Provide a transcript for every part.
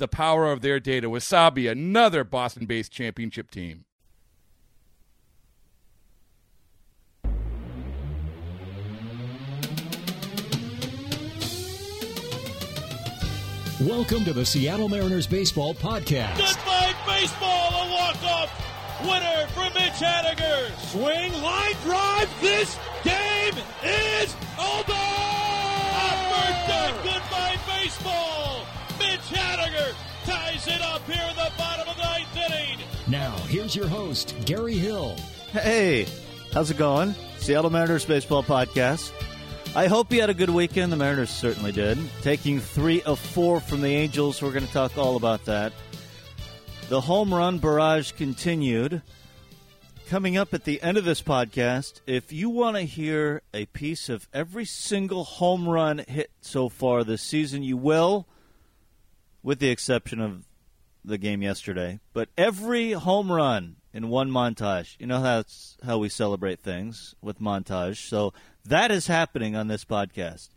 the power of their data. Wasabi, another Boston based championship team. Welcome to the Seattle Mariners Baseball Podcast. Goodbye, baseball, a walk-off winner for Mitch Haniger. Swing, line drive, this game is over! Mitch Haniger ties it up here in the bottom of the ninth inning. Now, here's your host, Gary Hill. Hey, how's it going? Seattle Mariners Baseball Podcast. I hope you had a good weekend. The Mariners certainly did. Taking three of four from the Angels. We're going to talk all about that. The home run barrage continued. Coming up at the end of this podcast, if you want to hear a piece of every single home run hit so far this season, you will, with the exception of the game yesterday. But every home run in one montage. You know that's how we celebrate things with montage. So that is happening on this podcast.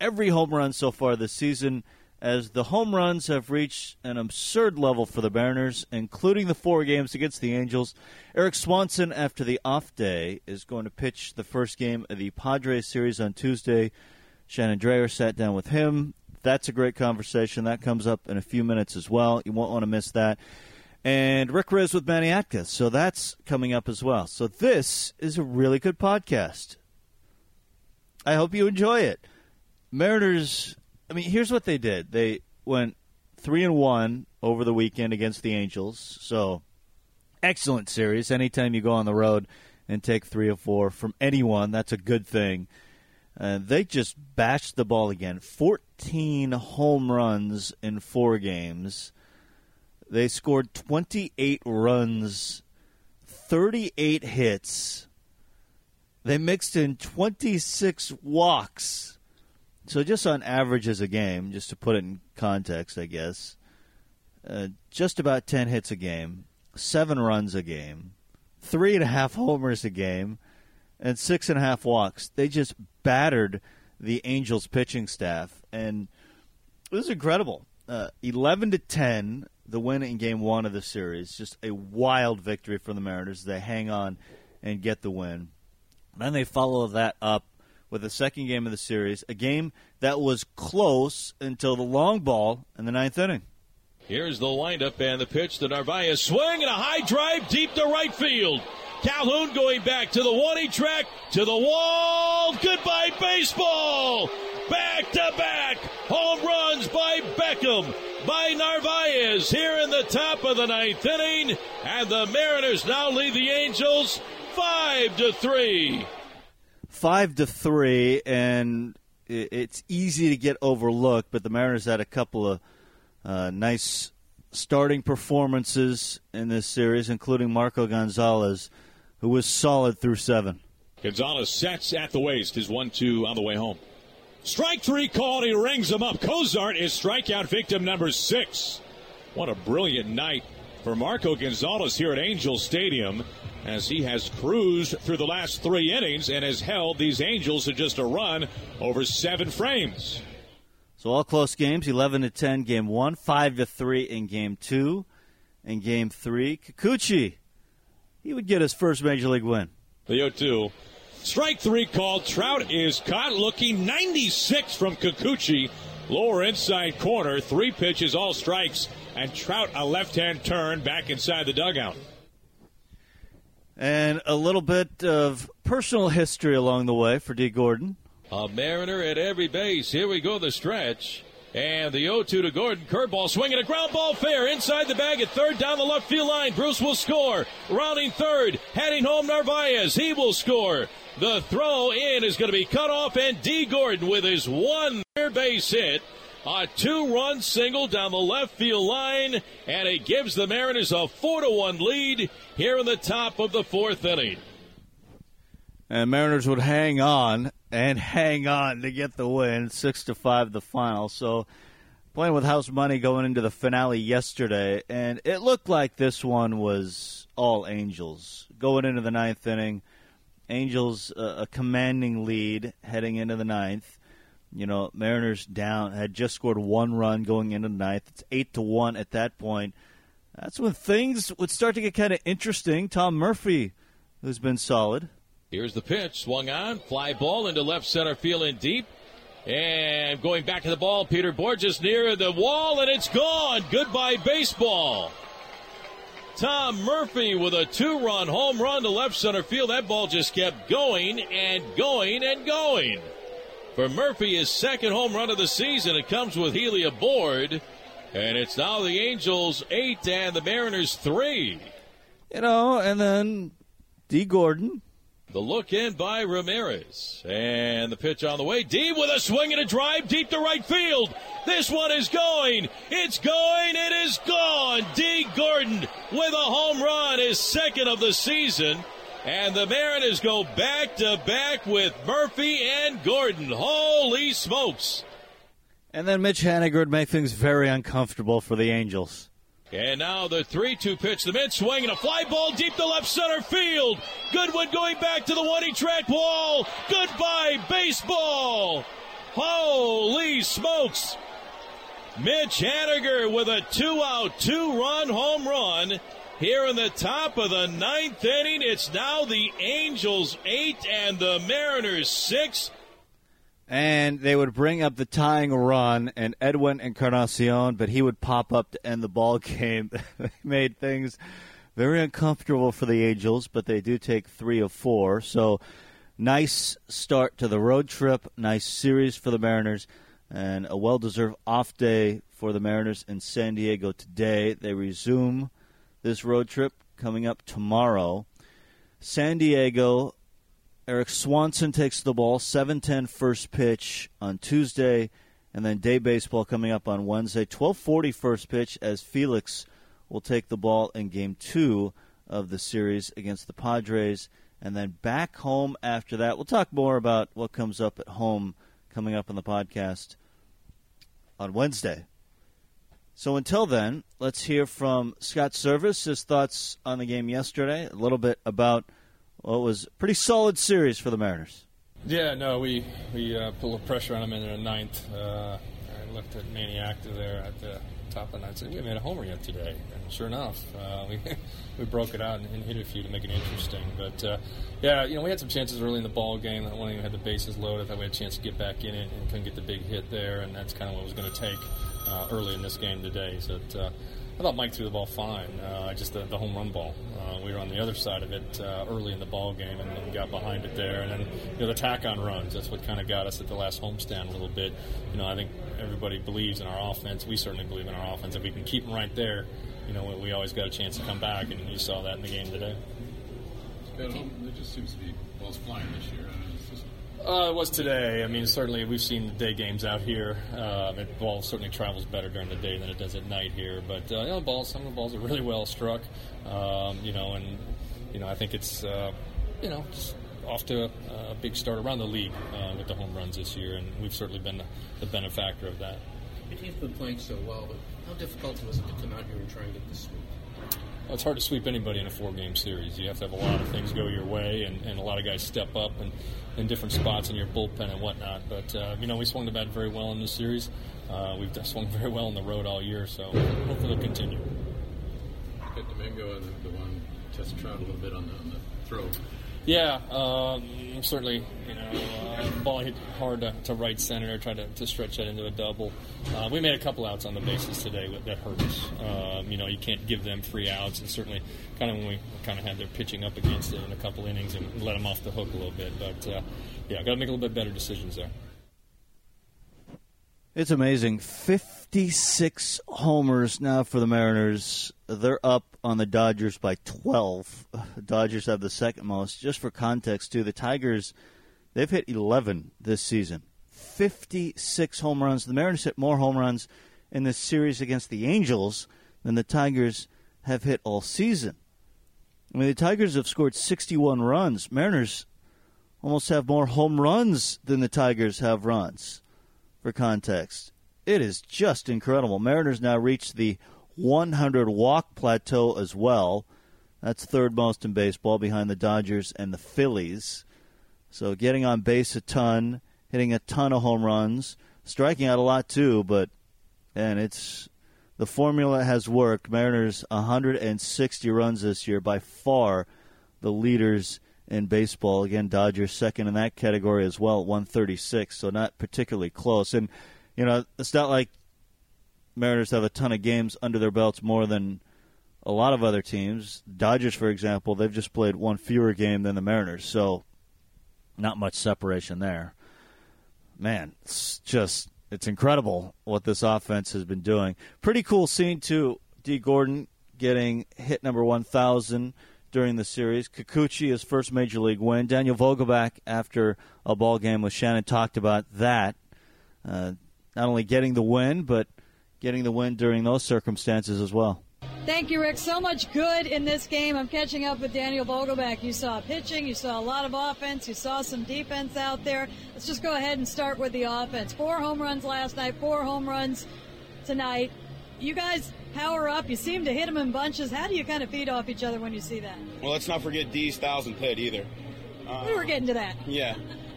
Every home run so far this season, as the home runs have reached an absurd level for the Mariners, including the four games against the Angels. Erik Swanson, after the off day, is going to pitch the first game of the Padres series on Tuesday. Shannon Drayer sat down with him. That's a great conversation. That comes up in a few minutes as well. You won't want to miss that and Rick Rizzs with Manny Acta. So that's coming up as well. So this is a really good podcast. I hope you enjoy it. Mariners. I mean, here's what they did. They went three and one over the weekend against the Angels. So excellent series. Anytime you go on the road and take three or four from anyone, that's a good thing. Uh, they just bashed the ball again. 14 home runs in four games. They scored 28 runs, 38 hits. They mixed in 26 walks. So, just on average as a game, just to put it in context, I guess, uh, just about 10 hits a game, seven runs a game, three and a half homers a game, and six and a half walks. They just battered the Angels pitching staff, and it was incredible. Uh, 11 to 10 the win in game one of the series. Just a wild victory for the Mariners. They hang on and get the win. Then they follow that up with the second game of the series, a game that was close until the long ball in the ninth inning. Here's the windup and the pitch to Narvaez. Swing and a high drive deep to right field. Calhoun going back to the warning track, to the wall. Goodbye, baseball. Back to back. Home runs by Beckham by Narvaez here in the top of the ninth inning, and the Mariners now lead the Angels five to three. Five to three, and it's easy to get overlooked. But the Mariners had a couple of uh, nice starting performances in this series, including Marco Gonzalez, who was solid through seven. Gonzalez sets at the waist, his one-two on the way home. Strike three called. He rings him up. Cozart is strikeout victim number six. What a brilliant night for Marco Gonzalez here at Angel Stadium as he has cruised through the last three innings and has held these Angels to just a run over seven frames. So all close games: eleven to ten, game one, five to three in game two, in game three, Kikuchi, he would get his first major league win. The 0-2 Strike three called. Trout is caught looking 96 from Kikuchi. lower inside corner. Three pitches, all strikes, and Trout a left hand turn back inside the dugout. And a little bit of personal history along the way for Dee Gordon. A Mariner at every base. Here we go, the stretch. And the 0 2 to Gordon. Curveball swinging a ground ball fair inside the bag at third down the left field line. Bruce will score. Rounding third. Heading home Narvaez. He will score. The throw in is going to be cut off, and Dee Gordon with his one base hit. A two run single down the left field line, and it gives the Mariners a 4 to 1 lead here in the top of the fourth inning. And Mariners would hang on and hang on to get the win, six to five the final. So playing with house money going into the finale yesterday, and it looked like this one was all Angels going into the ninth inning. Angels uh, a commanding lead heading into the ninth. You know, Mariners down had just scored one run going into the ninth. It's eight to one at that point. That's when things would start to get kind of interesting. Tom Murphy, who's been solid. Here's the pitch, swung on, fly ball into left center field and deep. And going back to the ball, Peter Bourjos near the wall, and it's gone. Goodbye, baseball. Tom Murphy with a two run home run to left center field. That ball just kept going and going and going. For Murphy, his second home run of the season. It comes with Healy aboard. And it's now the Angels eight and the Mariners three. You know, and then Dee Gordon. The look in by Ramirez. And the pitch on the way. Dee with a swing and a drive deep to right field. This one is going. It's going. It is gone. Dee Gordon with a home run, his second of the season. And the Mariners go back to back with Murphy and Gordon. Holy smokes. And then Mitch Haniger would make things very uncomfortable for the Angels. And now the 3 2 pitch. The mid swing and a fly ball deep to left center field. Goodwin going back to the one he track wall. Goodbye, baseball. Holy smokes. Mitch Haniger with a two out, two run home run. Here in the top of the ninth inning, it's now the Angels eight and the Mariners six. And they would bring up the tying run and Edwin Encarnacion, but he would pop up to end the ball game. made things very uncomfortable for the Angels, but they do take three of four. So nice start to the road trip, nice series for the Mariners, and a well deserved off day for the Mariners in San Diego today. They resume this road trip coming up tomorrow. San Diego, Erik Swanson takes the ball, 7:10 first pitch on Tuesday, and then day baseball coming up on Wednesday, 12:40 first pitch as Felix will take the ball in game 2 of the series against the Padres and then back home after that. We'll talk more about what comes up at home coming up on the podcast on Wednesday. So until then, let's hear from Scott Servais, his thoughts on the game yesterday, a little bit about what was a pretty solid series for the Mariners. Yeah, no, we we uh, put a little pressure on them in the ninth. Uh, I looked at Manny Acta there at the top of the ninth and said, we made a homer yet today. And sure enough, uh, we, we broke it out and, and, hit a few to make it interesting. But, uh, yeah, you know, we had some chances early in the ball game. That one even had the bases loaded. I thought we had a chance to get back in it and couldn't get the big hit there. And that's kind of what it was going to take uh, early in this game today. So it, uh, I thought Mike threw the ball fine. Uh, just the, the, home run ball. Uh, we were on the other side of it uh, early in the ball game and, and, got behind it there. And then you know the tack on runs. That's what kind of got us at the last homestand a little bit. You know I think everybody believes in our offense. We certainly believe in our offense. If we can keep them right there, you know we, always got a chance to come back. And you saw that in the game today. It just seems to be balls flying this year. Uh, it was today. I mean, certainly we've seen the day games out here. Um, it ball certainly travels better during the day than it does at night here. But uh, you know, balls, some of the balls are really well struck. Um, you know, and you know, I think it's uh, you know just off to a, a, big start around the league uh, with the home runs this year, and we've certainly been the, the benefactor of that. Your team's been playing so well, but how difficult was it to come out here and try and get this sweep? It's hard to sweep anybody in a four-game series. You have to have a lot of things go your way, and, and a lot of guys step up and in different spots in your bullpen and whatnot. But uh, you know, we swung the bat very well in this series. Uh, we've swung very well on the road all year, so hopefully it'll continue. Get Domingo the, the one test Trout a little bit on the, on the throw. Yeah, um, certainly, you know, uh, ball hit hard to, to right center, tried to, to stretch that into a double. Uh, we made a couple outs on the bases today that hurt us. Um, you know, you can't give them free outs, and certainly, kind of when we kind of had their pitching up against it in a couple innings and let them off the hook a little bit. But uh, yeah, got to make a little bit better decisions there. It's amazing. 56 homers now for the Mariners. They're up on the Dodgers by 12. Dodgers have the second most. Just for context, too, the Tigers, they've hit 11 this season. 56 home runs. The Mariners hit more home runs in this series against the Angels than the Tigers have hit all season. I mean, the Tigers have scored 61 runs. Mariners almost have more home runs than the Tigers have runs for context. It is just incredible. Mariners now reach the 100 walk plateau as well. That's third most in baseball behind the Dodgers and the Phillies. So getting on base a ton, hitting a ton of home runs, striking out a lot too, but and it's the formula has worked. Mariners 160 runs this year, by far the leaders in baseball. Again, Dodgers second in that category as well, 136, so not particularly close. And, you know, it's not like Mariners have a ton of games under their belts more than a lot of other teams. Dodgers, for example, they've just played one fewer game than the Mariners, so not much separation there. Man, it's just it's incredible what this offense has been doing. Pretty cool scene too. Dee Gordon getting hit number 1,000 during the series. Kikuchi, his first major league win. Daniel Vogelbach, after a ball game with Shannon, talked about that. Uh, not only getting the win, but getting the win during those circumstances as well. Thank you, Rick. So much good in this game. I'm catching up with Daniel Vogelbach. You saw pitching, you saw a lot of offense, you saw some defense out there. Let's just go ahead and start with the offense. Four home runs last night, four home runs tonight. You guys power up. You seem to hit them in bunches. How do you kind of feed off each other when you see that? Well, let's not forget Dee's thousand hit either. Uh, we were getting to that. Yeah.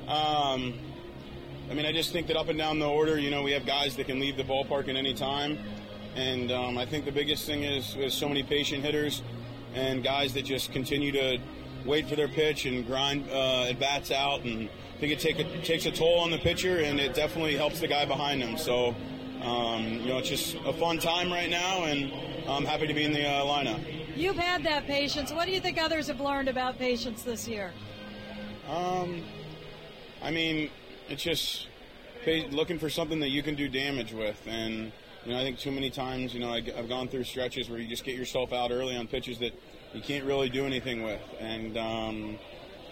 Um, I mean, I just think that up and down the order, you know, we have guys that can leave the ballpark at any time. And um, I think the biggest thing is, is so many patient hitters and guys that just continue to wait for their pitch and grind uh, at bats out. And I think it take a, takes a toll on the pitcher, and it definitely helps the guy behind him. So um, you know, it's just a fun time right now, and I'm happy to be in the uh, lineup. You've had that patience. What do you think others have learned about patience this year? Um, I mean, it's just looking for something that you can do damage with, and you know, I think too many times, you know, I, have gone through stretches where you just get yourself out early on pitches that you can't really do anything with, and um,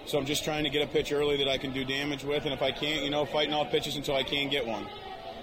so I'm just trying to get a pitch early that I can do damage with, and if I can't, you know, fighting off pitches until I can get one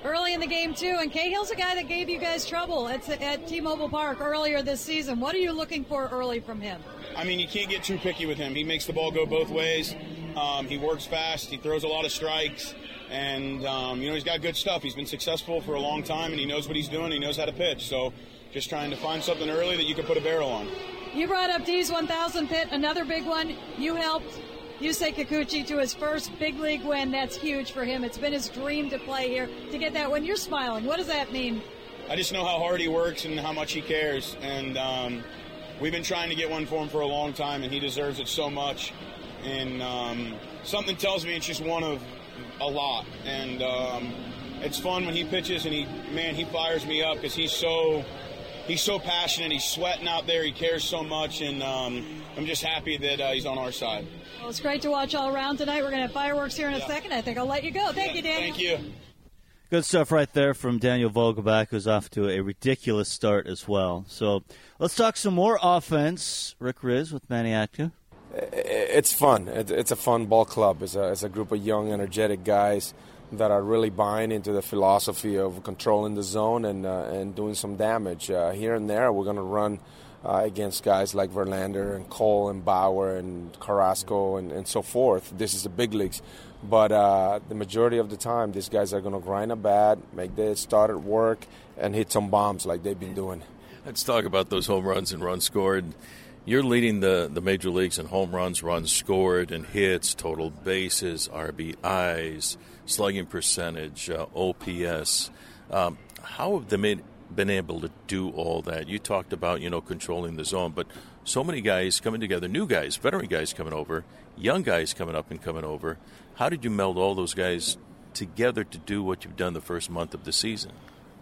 early in the game too. And Cahill's a guy that gave you guys trouble at, at T-Mobile Park earlier this season. What are you looking for early from him? I mean, you can't get too picky with him. He makes the ball go both ways. Um, he works fast. He throws a lot of strikes, and um, you know he's got good stuff. He's been successful for a long time, and he knows what he's doing. He knows how to pitch. So, just trying to find something early that you can put a barrel on. You brought up Dee's 1000 pit, another big one. You helped Yusei Kikuchi to his first big league win. That's huge for him. It's been his dream to play here. To get that win, you're smiling. What does that mean? I just know how hard he works and how much he cares. And um, we've been trying to get one for him for a long time, and he deserves it so much. And um, something tells me it's just one of a lot. And um, it's fun when he pitches, and he, man, he fires me up because he's so he's so passionate. He's sweating out there. He cares so much, and um, I'm just happy that uh, he's on our side. Well, it's great to watch all around tonight. We're going to have fireworks here in a yeah. second. I think I'll let you go. Thank yeah, you, Daniel. Thank you. Good stuff right there from Daniel Vogelbach, who's off to a ridiculous start as well. So let's talk some more offense. Rick Rizzs with Manny Acta. It's fun. It's a fun ball club. It's a, it's a group of young, energetic guys that are really buying into the philosophy of controlling the zone and uh, and doing some damage uh, here and there. We're going to run uh, against guys like Verlander and Cole and Bauer and Carrasco and, and so forth. This is the big leagues. But uh, the majority of the time, these guys are going to grind a bat, make the started work, and hit some bombs like they've been doing. Let's talk about those home runs and runs scored. You're leading the, the major leagues in home runs, runs scored, and hits, total bases, RBIs, slugging percentage, uh, OPS. Um, how have the been able to do all that? You talked about, you know, controlling the zone, but so many guys coming together, new guys, veteran guys coming over, young guys coming up and coming over. How did you meld all those guys together to do what you've done the first month of the season?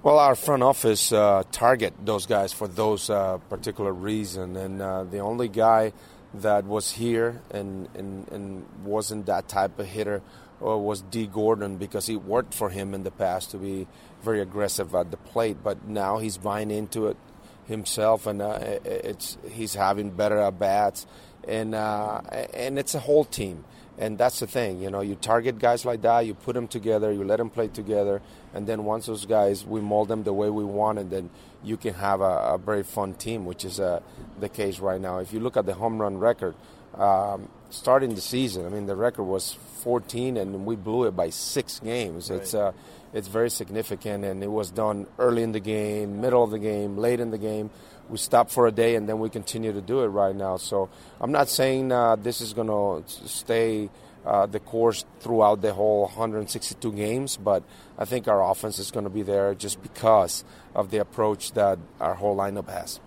Well, our front office uh, target those guys for those uh, particular reason, and uh, the only guy that was here and, and, and wasn't that type of hitter uh, was Dee Gordon because it worked for him in the past to be very aggressive at the plate, but now he's buying into it himself, and uh, it's he's having better at bats, and uh, and it's a whole team. And that's the thing, you know, you target guys like that, you put them together, you let them play together, and then once those guys, we mold them the way we want, and then you can have a, a very fun team, which is uh, the case right now. If you look at the home run record, um, starting the season, I mean, the record was 14, and we blew it by six games. Right. It's uh, it's very significant, and it was done early in the game, middle of the game, late in the game we stop for a day and then we continue to do it right now. So I'm not saying uh, this is going to stay uh, the course throughout the whole 162 games, but I think our offense is going to be there just because of the approach that our whole lineup has.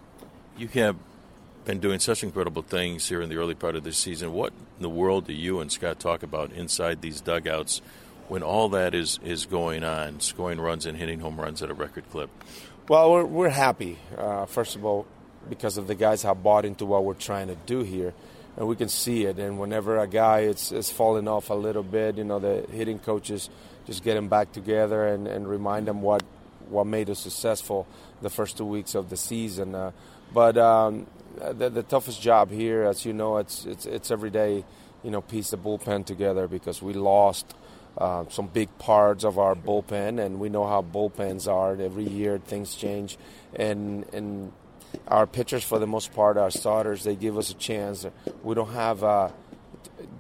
You have been doing such incredible things here in the early part of this season. What in the world do you and Scott talk about inside these dugouts when all that is, is going on, scoring runs and hitting home runs at a record clip? Well, we're, we're happy, uh, first of all, because of the guys have bought into what we're trying to do here. And we can see it. And whenever a guy is, is falling off a little bit, you know, the hitting coaches just get him back together and, and remind them what, what made us successful the first two weeks of the season. Uh, but um, the, the toughest job here, as you know, it's, it's, it's every day, you know, piece the bullpen together because we lost – uh, some big parts of our bullpen, and we know how bullpens are. Every year things change, and and our pitchers, for the most part, our starters, they give us a chance. We don't have uh,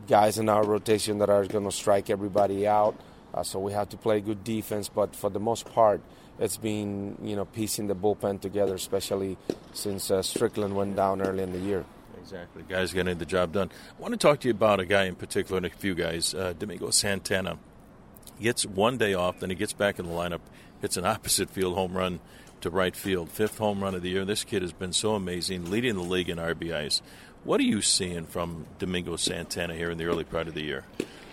guys in our rotation that are going to strike everybody out, uh, so we have to play good defense. But for the most part, it's been you know piecing the bullpen together, especially since uh, Strickland went down early in the year. Exactly. Guys getting the job done. I want to talk to you about a guy in particular and a few guys. Uh, Domingo Santana gets one day off, then he gets back in the lineup, hits an opposite field home run to right field. Fifth home run of the year. This kid has been so amazing, leading the league in RBIs. What are you seeing from Domingo Santana here in the early part of the year?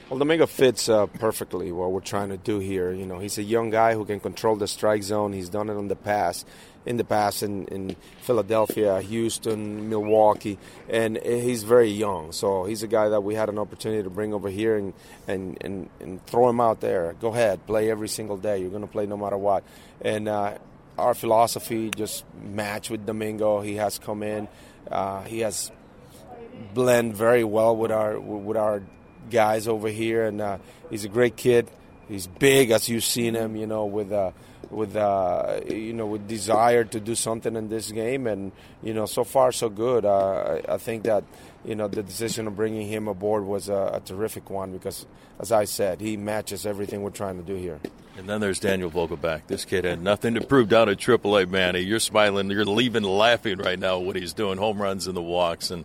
Well, Domingo fits uh, perfectly what we're trying to do here. You know, he's a young guy who can control the strike zone. He's done it in the past in the past in, in Philadelphia, Houston, Milwaukee, and he's very young. So he's a guy that we had an opportunity to bring over here and, and, and, and throw him out there. Go ahead, play every single day. You're going to play no matter what. And uh, our philosophy just match with Domingo. He has come in. Uh, he has blend very well with our with our guys over here, and uh, he's a great kid. He's big, as you've seen him, you know, with uh, with uh, you know with desire to do something in this game, and you know so far so good. Uh, I, I, think that you know the decision of bringing him aboard was a, a, terrific one because, as I said, he matches everything we're trying to do here. And then there's Daniel Vogelbach. This kid had nothing to prove down at AAA, Manny. You're smiling, you're leaving laughing right now. What he's doing, home runs and the walks, and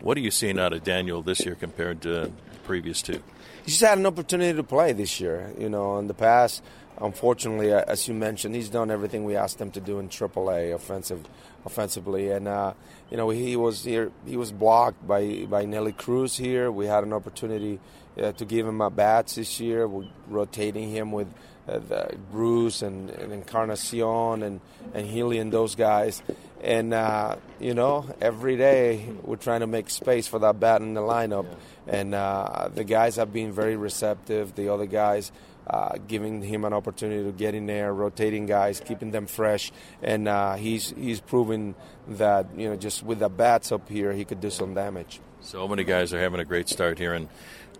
what are you seeing out of Daniel this year compared to the previous two? He's had an opportunity to play this year. You know, in the past unfortunately, uh, as you mentioned, he's done everything we asked him to do in AAA offensive, offensively, and uh, you know he was here. He was blocked by by Nelly Cruz here. We had an opportunity uh, to give him a bats this year. We're rotating him with uh, Bruce and, and Encarnacion and and Healy and those guys. And uh, you know, every day we're trying to make space for that bat in the lineup. Yeah. And uh, the guys have been very receptive. The other guys uh, giving him an opportunity to get in there, rotating guys, keeping them fresh, and uh, he's he's proven that you know just with the bats up here he could do some damage. So many guys are having a great start here in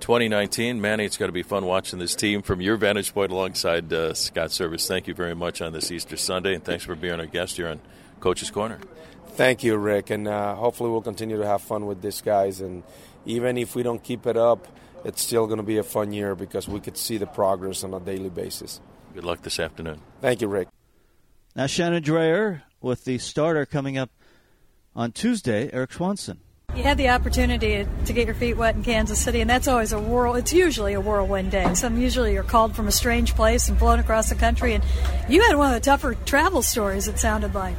2019. Manny, it's going to be fun watching this team from your vantage point alongside uh, Scott Servais. Thank you very much on this Easter Sunday, and thanks for being our guest here on Coach's Corner. Thank you, Rick, and uh, hopefully we'll continue to have fun with these guys. And even if we don't keep it up it's still going to be a fun year because we could see the progress on a daily basis. Good luck this afternoon. Thank you, Rick. Now, Shannon Drayer with the starter coming up on Tuesday, Erik Swanson. You had the opportunity to get your feet wet in Kansas City, and that's always a whirl. It's usually a whirlwind day. Some usually you're called from a strange place and flown across the country, and you had one of the tougher travel stories. It sounded like.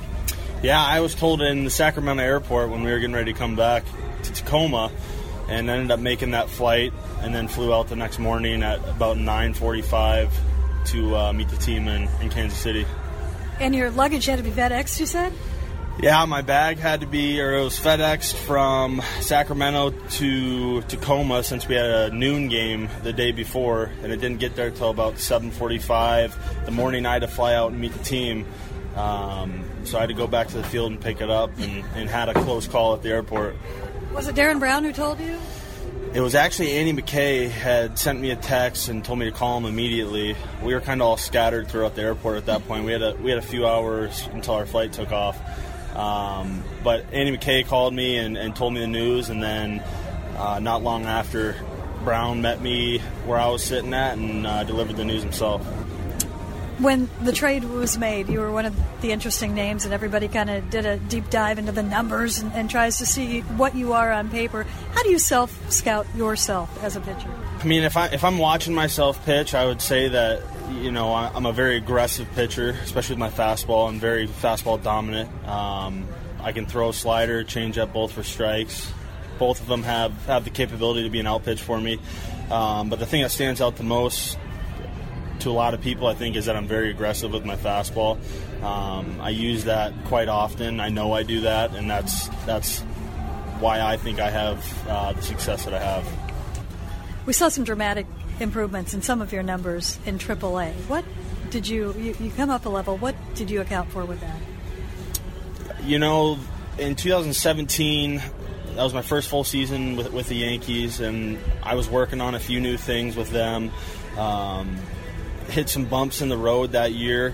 Yeah, I was told in the Sacramento airport when we were getting ready to come back to Tacoma, and ended up making that flight, and then flew out the next morning at about 9:45 to uh, meet the team in, in Kansas City. And your luggage had to be FedEx, you said? Yeah, my bag had to be, or it was FedExed from Sacramento to Tacoma since we had a noon game the day before, and it didn't get there till about 7:45 the morning. I had to fly out and meet the team, um, so I had to go back to the field and pick it up, and, and had a close call at the airport. Was it Daren Brown who told you? It was actually Andy McKay had sent me a text and told me to call him immediately. We were kind of all scattered throughout the airport at that point. We had a we had a few hours until our flight took off. Um, but Andy McKay called me and, and told me the news, and then uh, not long after, Brown met me where I was sitting at and uh, delivered the news himself. When the trade was made, you were one of the interesting names, and everybody kind of did a deep dive into the numbers and, and tries to see what you are on paper. How do you self scout yourself as a pitcher? I mean, if I if I'm watching myself pitch, I would say that you know I'm a very aggressive pitcher, especially with my fastball. I'm very fastball dominant. Um, I can throw a slider, change up both for strikes. Both of them have have the capability to be an out pitch for me. Um, but the thing that stands out the most to a lot of people, I think, is that I'm very aggressive with my fastball. Um, I use that quite often. I know I do that, and that's that's why I think I have uh, the success that I have. We saw some dramatic improvements in some of your numbers in AAA. What did you, you, you come up a level? What did you account for with that? You know, in 2017, that was my first full season with, with the Yankees, and I was working on a few new things with them. Um, hit some bumps in the road that year,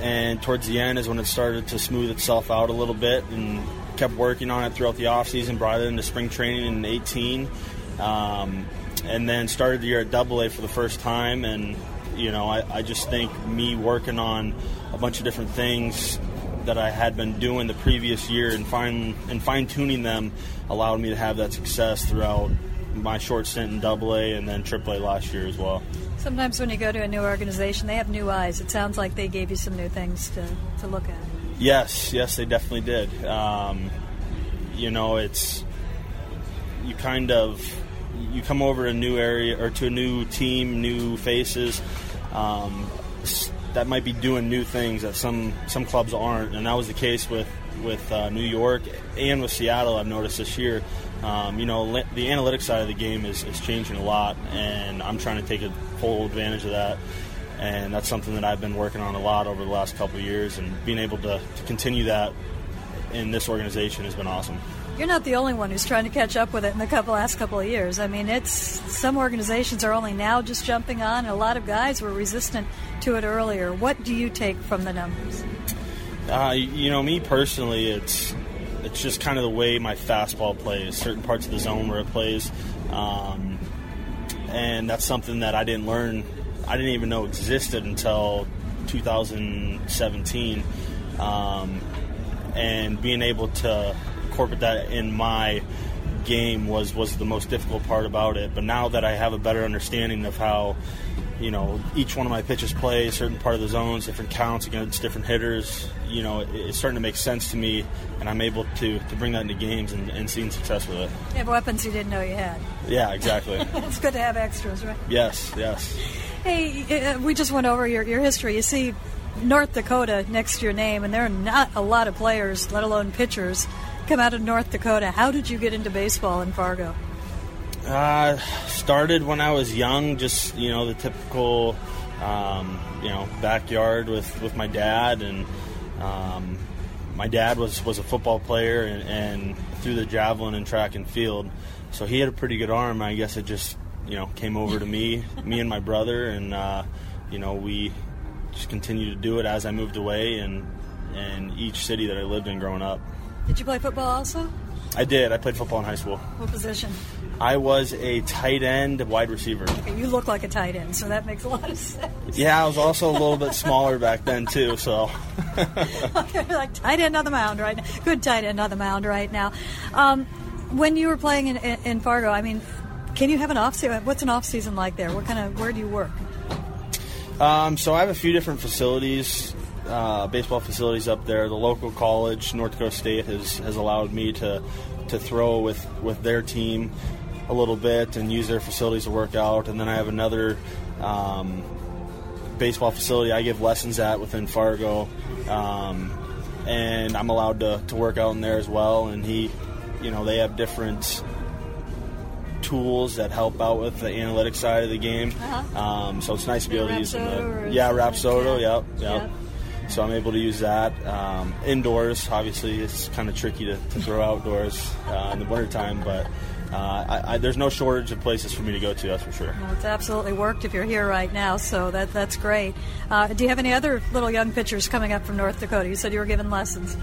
and towards the end is when it started to smooth itself out a little bit, and kept working on it throughout the offseason, brought it into spring training in 18. Um, and then started the year at Double A for the first time. And you know, I, I just think me working on a bunch of different things that I had been doing the previous year and fine and fine tuning them allowed me to have that success throughout my short stint in Double A and then Triple A last year as well. Sometimes when you go to a new organization, they have new eyes. It sounds like they gave you some new things to, to look at. Yes, yes, they definitely did. Um, you know, it's you kind of you come over to a new area or to a new team, new faces. Um, that might be doing new things that some some clubs aren't, and that was the case with with uh, New York and with Seattle. I've noticed this year. Um, you know, the analytics side of the game is, is changing a lot, and I'm trying to take a full advantage of that. And that's something that I've been working on a lot over the last couple of years, and being able to, to continue that in this organization has been awesome you're not the only one who's trying to catch up with it in the couple, last couple of years. I mean, it's some organizations are only now just jumping on, and a lot of guys were resistant to it earlier. What do you take from the numbers? Uh, you know, me personally, it's it's just kind of the way my fastball plays. Certain parts of the zone where it plays, um, and that's something that I didn't learn. I didn't even know existed until 2017. Um, and being able to incorporate that in my game was was the most difficult part about it. But now that I have a better understanding of how you know each one of my pitches play a certain part of the zones, different counts against different hitters, you know, it's starting to make sense to me, and I'm able to to bring that into games and, and seeing success with it. You have weapons you didn't know you had. Yeah, exactly. it's good to have extras, right? Yes, yes. Hey, uh, we just went over your, your history. You see North Dakota next to your name, and there are not a lot of players, let alone pitchers, come out of North Dakota. How did you get into baseball in Fargo? Uh, started when I was young, just you know the typical, um, you know, backyard with, with my dad, and um, my dad was, was a football player and, and threw the javelin and track and field, so he had a pretty good arm. I guess it just you know came over to me, me and my brother, and uh, you know we just continued to do it as I moved away and and each city that I lived in growing up. Did you play football also? I did. I played football in high school. What position? I was a tight end, wide receiver. Okay, you look like a tight end, so that makes a lot of sense. Yeah, I was also a little bit smaller back then too, so. okay, like tight end on the mound right now. Good tight end on the mound right now. Um, When you were playing in, in, in Fargo, I mean, can you have an off season? What's an off season like there? What kind of where do you work? Um, so I have a few different facilities, uh, baseball facilities up there. The local college, North Dakota State, has, has allowed me to to throw with, with their team a little bit and use their facilities to work out. And then I have another um, baseball facility I give lessons at within Fargo, um, and I'm allowed to, to work out in there as well. And he, you know, they have different tools that help out with the analytics side of the game. Uh-huh. Um, so it's nice to be able to use them. Rapsodo to- or yeah, Rapsodo. Yep, yep. Yep. So I'm able to use that. Um, indoors, obviously, it's kind of tricky to, to throw outdoors uh, in the wintertime, but uh, I, I, there's no shortage of places for me to go to, that's for sure. Well, it's absolutely worked if you're here right now, so that that's great. Uh, do you have any other little young pitchers coming up from North Dakota? You said you were giving lessons.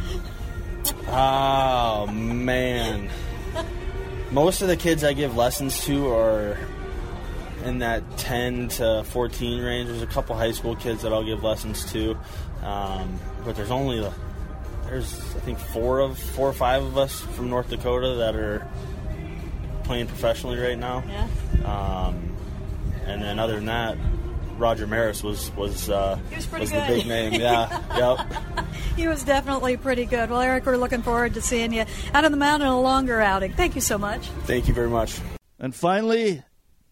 Oh, man. Most of the kids I give lessons to are in that 10 to 14 range. There's a couple high school kids that I'll give lessons to, um, but there's only there's I think four of four or five of us from North Dakota that are playing professionally right now. Yeah. Um, and then other than that, Roger Maris was was uh, He was pretty the good. big name. Yeah, yep. He was definitely pretty good. Well, Eric, we're looking forward to seeing you out on the mound in a longer outing. Thank you so much. Thank you very much. And finally,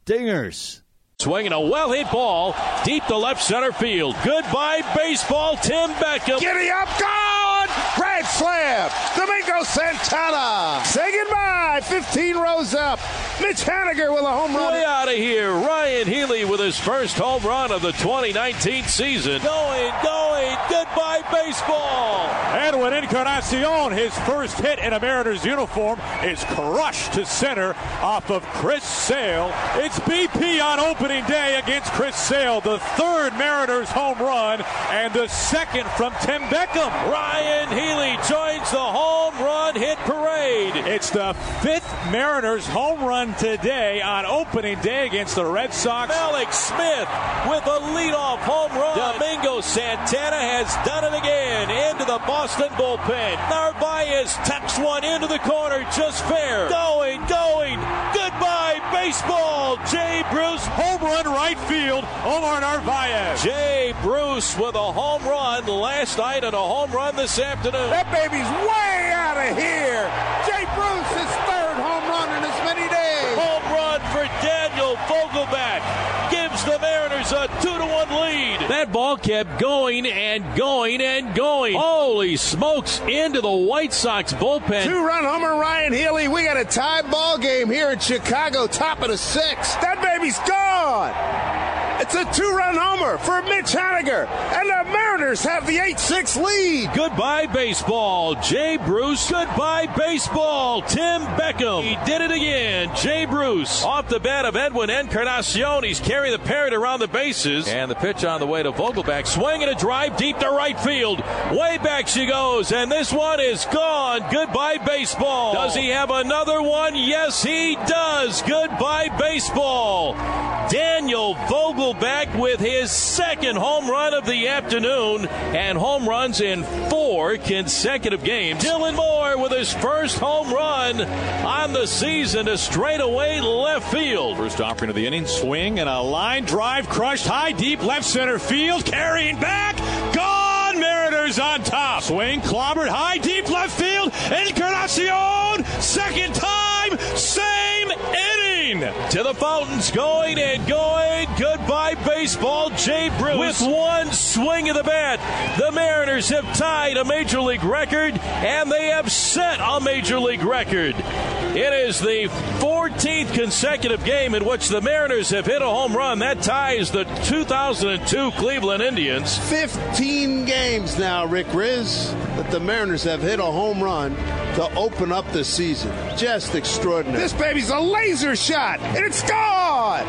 dingers. Swinging a well hit ball deep to left center field. Goodbye, baseball, Tim Beckham. Giddy up, gone! Grand slam! Domingo Santana! Say goodbye! 15 rows up. Mitch Haniger with a home run. Way out of here. Ryan Healy with his first home run of the 2019 season. Going, going. Goodbye, baseball. Edwin Encarnacion, his first hit in a Mariners uniform, is crushed to center off of Chris Sale. It's BP on opening day against Chris Sale, the third Mariners home run and the second from Tim Beckham. Ryan Healy joins the home run hit parade. It's the fifth Mariners home run today on opening day against the Red Sox. Mallex Smith with a leadoff home run. Domingo Santana has done it again into the Boston bullpen. Narvaez tucks one into the corner, just fair. Going, going. Goodbye, baseball. Jay Bruce. Home run right field, Omar Narvaez. Jay Bruce with a home run last night and a home run this afternoon. That baby's way out of here. That ball kept going and going and going. Holy smokes! Into the White Sox bullpen. Two run homer, Ryan Healy. We got a tie ball game here in Chicago, top of the sixth. That baby's gone. It's a two run homer for Mitch Haniger. And the Mariners have the 8 6 lead. Goodbye, baseball. Jay Bruce. Goodbye, baseball. Tim Beckham. He did it again. Jay Bruce. Off the bat of Edwin Encarnacion. He's carrying the parrot around the bases. And the pitch on the way to Vogelbach. Swinging a drive deep to right field. Way back she goes. And this one is gone. Goodbye, baseball. Does he have another one? Yes, he does. Goodbye, baseball. Daniel Vogelbach with his second home run of the afternoon and home runs in four consecutive games. Dylan Moore with his first home run on the season to straightaway left field. First offering of the inning, swing and a line drive crushed high deep left center field, carrying back, gone. On top. Swing clobbered high deep left field. Encarnacion, second time, same inning. To the fountains, going and going. Goodbye, baseball. Jay Bruce with one swing of the bat. The Mariners have tied a major league record, and they have set a major league record. It is the 14th consecutive game in which the Mariners have hit a home run. That ties the 2002 Cleveland Indians. 15 games now, Rick Rizzs, that the Mariners have hit a home run to open up the season. Just extraordinary. This baby's a laser shot, and it's gone!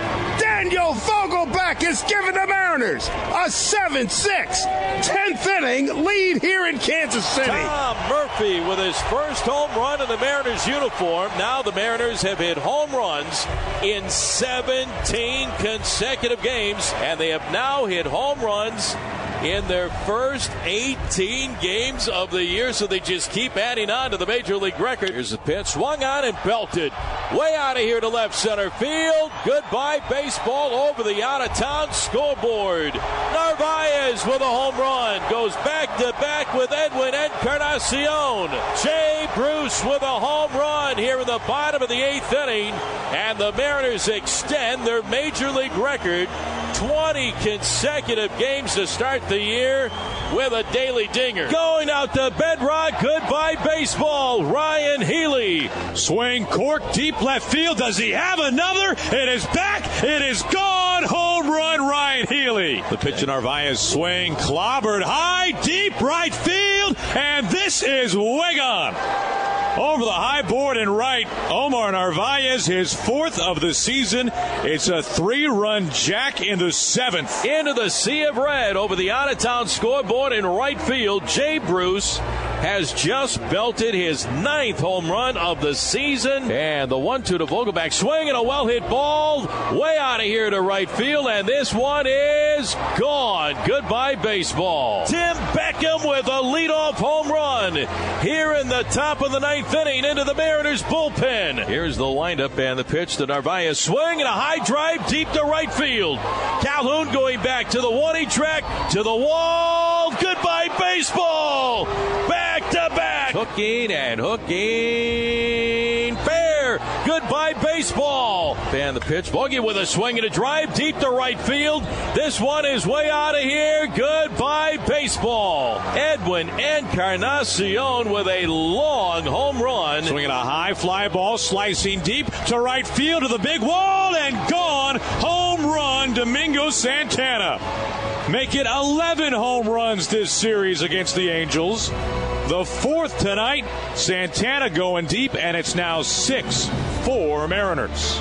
Daniel Vogelbach has given the Mariners a 7 6 10th inning lead here in Kansas City. Tom Murphy with his first home run in the Mariners uniform. Now the Mariners have hit home runs in 17 consecutive games, and they have now hit home runs in their first 18 games of the year, so they just keep adding on to the major league record. Here's the pitch, swung on and belted. Way out of here to left center field. Goodbye, baseball over the out of town scoreboard. Narvaez with a home run goes back to back with Edwin Encarnacion. Jay Bruce with a home run here in the bottom of the eighth inning, and the Mariners extend their major league record 20 consecutive games to start the year with a daily dinger. Going out to bedrock, goodbye baseball, Ryan Healy. Swing cork deep left field. Does he have another? It is back. It is gone. Home run, Ryan Healy. The pitch in Narvaez swing, clobbered high, deep right field, and this is way gone. Over the high board and right, Omar Narvaez, his fourth of the season. It's a three run jack in the seventh. Into the sea of red over the out of town scoreboard in right field. Jay Bruce has just belted his ninth home run of the season. And the 1 2 to Vogelbach swing and a well hit ball way out of here to right field. And this one is gone. Goodbye, baseball. Tim Beckham with a leadoff home run here in the top of the ninth inning into the Mariners bullpen. Here's the windup and the pitch to Narvaez. Swing and a high drive deep to right field. Calhoun going back to the one track to the wall. Goodbye, baseball. Hooking and hooking. Fair. Goodbye, baseball. And the pitch. Bogey with a swing and a drive deep to right field. This one is way out of here. Goodbye, baseball. Edwin Encarnacion with a long home run. Swinging a high fly ball, slicing deep to right field to the big wall and gone. Home run, Domingo Santana. Make it 11 home runs this series against the Angels. The fourth tonight, Santana going deep, and it's now 6 4 Mariners.